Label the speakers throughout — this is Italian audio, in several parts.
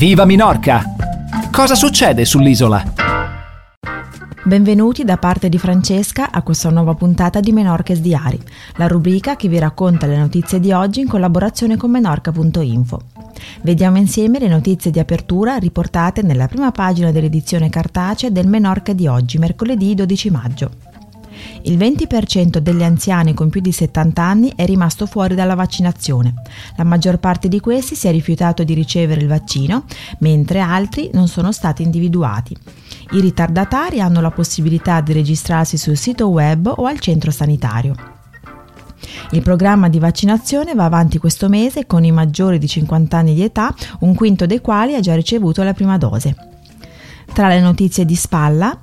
Speaker 1: Viva Minorca! Cosa succede sull'isola?
Speaker 2: Benvenuti da parte di Francesca a questa nuova puntata di Menorches Diari, la rubrica che vi racconta le notizie di oggi in collaborazione con menorca.info. Vediamo insieme le notizie di apertura riportate nella prima pagina dell'edizione cartacea del Menorca di oggi, mercoledì 12 maggio. Il 20% degli anziani con più di 70 anni è rimasto fuori dalla vaccinazione. La maggior parte di questi si è rifiutato di ricevere il vaccino, mentre altri non sono stati individuati. I ritardatari hanno la possibilità di registrarsi sul sito web o al centro sanitario. Il programma di vaccinazione va avanti questo mese con i maggiori di 50 anni di età, un quinto dei quali ha già ricevuto la prima dose. Tra le notizie di spalla,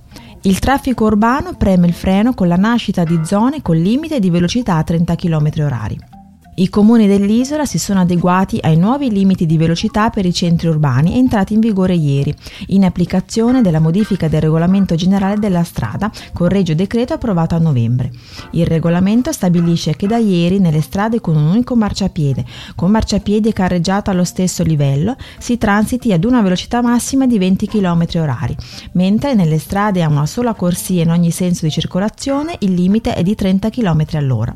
Speaker 2: il traffico urbano preme il freno con la nascita di zone con limite di velocità a 30 km/h. I comuni dell'isola si sono adeguati ai nuovi limiti di velocità per i centri urbani entrati in vigore ieri, in applicazione della modifica del regolamento generale della strada con regio decreto approvato a novembre. Il regolamento stabilisce che da ieri nelle strade con un unico marciapiede, con marciapiedi e carreggiato allo stesso livello, si transiti ad una velocità massima di 20 km/h, mentre nelle strade a una sola corsia in ogni senso di circolazione il limite è di 30 km all'ora.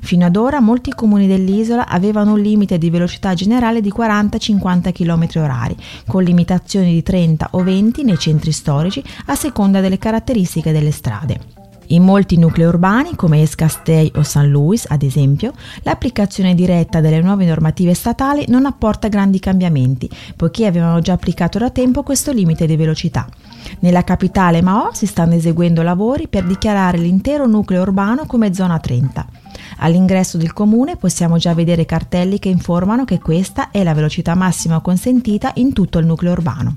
Speaker 2: Fino ad ora molti comuni dell'isola avevano un limite di velocità generale di 40-50 km/h, con limitazioni di 30 o 20 nei centri storici a seconda delle caratteristiche delle strade. In molti nuclei urbani, come Escastei o San Luis, ad esempio, l'applicazione diretta delle nuove normative statali non apporta grandi cambiamenti, poiché avevano già applicato da tempo questo limite di velocità. Nella capitale Mao si stanno eseguendo lavori per dichiarare l'intero nucleo urbano come zona 30. All'ingresso del comune possiamo già vedere cartelli che informano che questa è la velocità massima consentita in tutto il nucleo urbano.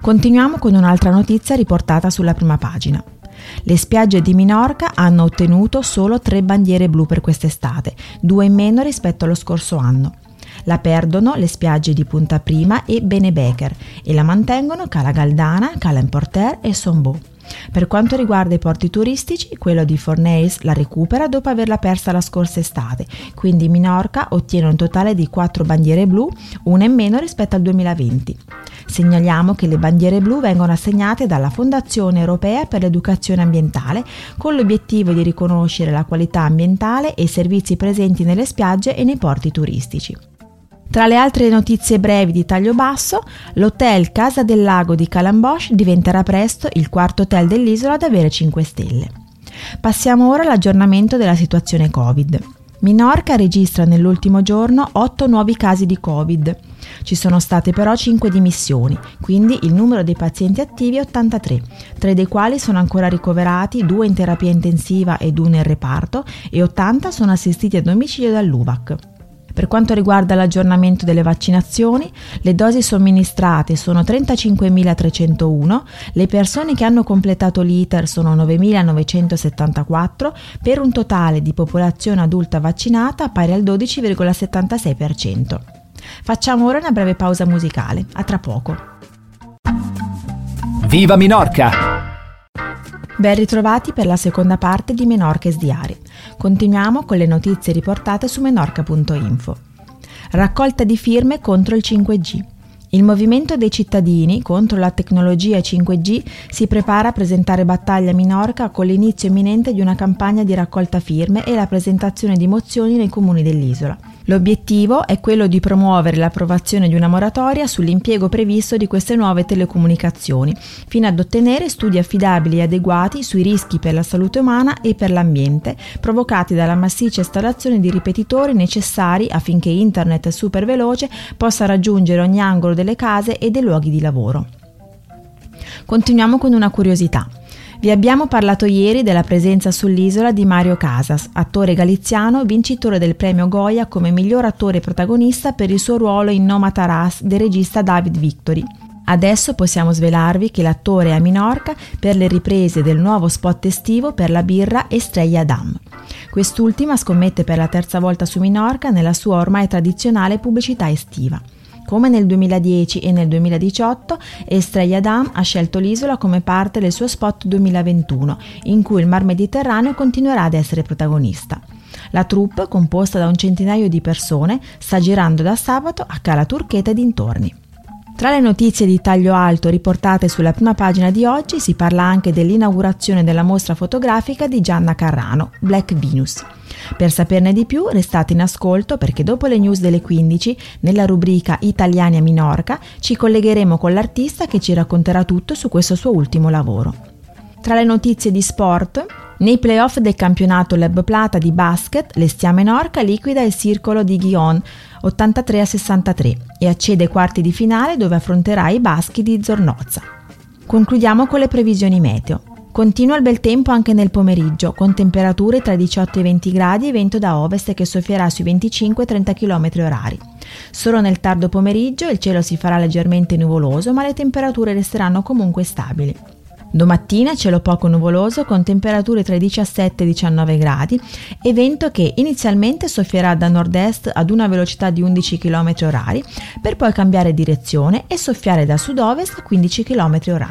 Speaker 2: Continuiamo con un'altra notizia riportata sulla prima pagina. Le spiagge di Minorca hanno ottenuto solo tre bandiere blu per quest'estate, due in meno rispetto allo scorso anno. La perdono le spiagge di Punta Prima e Benebecker e la mantengono Cala Galdana, Cala Importer e Sombo. Per quanto riguarda i porti turistici, quello di Forneis la recupera dopo averla persa la scorsa estate, quindi Minorca ottiene un totale di 4 bandiere blu, una in meno rispetto al 2020. Segnaliamo che le bandiere blu vengono assegnate dalla Fondazione Europea per l'Educazione Ambientale con l'obiettivo di riconoscere la qualità ambientale e i servizi presenti nelle spiagge e nei porti turistici. Tra le altre notizie brevi di taglio basso, l'hotel Casa del Lago di Calambosch diventerà presto il quarto hotel dell'isola ad avere 5 stelle. Passiamo ora all'aggiornamento della situazione Covid. Minorca registra nell'ultimo giorno 8 nuovi casi di Covid. Ci sono state però 5 dimissioni, quindi il numero dei pazienti attivi è 83, tre dei quali sono ancora ricoverati, due in terapia intensiva ed uno in reparto e 80 sono assistiti a domicilio dall'UVAC. Per quanto riguarda l'aggiornamento delle vaccinazioni, le dosi somministrate sono 35.301, le persone che hanno completato l'iter sono 9.974 per un totale di popolazione adulta vaccinata pari al 12,76%. Facciamo ora una breve pausa musicale, a tra poco.
Speaker 1: Viva Minorca!
Speaker 2: Ben ritrovati per la seconda parte di Menorches Diari. Continuiamo con le notizie riportate su menorca.info. Raccolta di firme contro il 5G. Il movimento dei cittadini contro la tecnologia 5G si prepara a presentare battaglia a Minorca con l'inizio imminente di una campagna di raccolta firme e la presentazione di mozioni nei comuni dell'isola. L'obiettivo è quello di promuovere l'approvazione di una moratoria sull'impiego previsto di queste nuove telecomunicazioni, fino ad ottenere studi affidabili e adeguati sui rischi per la salute umana e per l'ambiente provocati dalla massiccia installazione di ripetitori necessari affinché internet super veloce possa raggiungere ogni angolo delle case e dei luoghi di lavoro. Continuiamo con una curiosità. Vi abbiamo parlato ieri della presenza sull'isola di Mario Casas, attore galiziano vincitore del premio Goya come miglior attore protagonista per il suo ruolo in Noma Taras del regista David Victory. Adesso possiamo svelarvi che l'attore è a Minorca per le riprese del nuovo spot estivo per la birra Estrella Dam. Quest'ultima scommette per la terza volta su Minorca nella sua ormai tradizionale pubblicità estiva. Come nel 2010 e nel 2018, Estrella Dam ha scelto l'isola come parte del suo spot 2021, in cui il Mar Mediterraneo continuerà ad essere protagonista. La troupe, composta da un centinaio di persone, sta girando da sabato a Cala Turcheta e dintorni. Tra le notizie di taglio alto riportate sulla prima pagina di oggi si parla anche dell'inaugurazione della mostra fotografica di Gianna Carrano, Black Venus. Per saperne di più restate in ascolto perché dopo le news delle 15, nella rubrica Italiani a Minorca, ci collegheremo con l'artista che ci racconterà tutto su questo suo ultimo lavoro. Tra le notizie di sport, nei playoff del campionato Leb Plata di basket, l'Estia Menorca liquida il circolo di Ghion 83 a 63 e accede ai quarti di finale dove affronterà i baschi di Zornozza. Concludiamo con le previsioni meteo. Continua il bel tempo anche nel pomeriggio, con temperature tra i 18 e i 20 gradi e vento da ovest che soffierà sui 25-30 km h Solo nel tardo pomeriggio il cielo si farà leggermente nuvoloso, ma le temperature resteranno comunque stabili. Domattina cielo poco nuvoloso con temperature tra i 17 e i 19 gradi e vento che inizialmente soffierà da nord-est ad una velocità di 11 km h per poi cambiare direzione e soffiare da sud-ovest a 15 km h.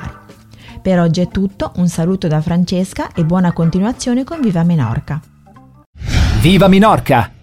Speaker 2: Per oggi è tutto, un saluto da Francesca e buona continuazione con Viva Minorca.
Speaker 1: Viva Minorca!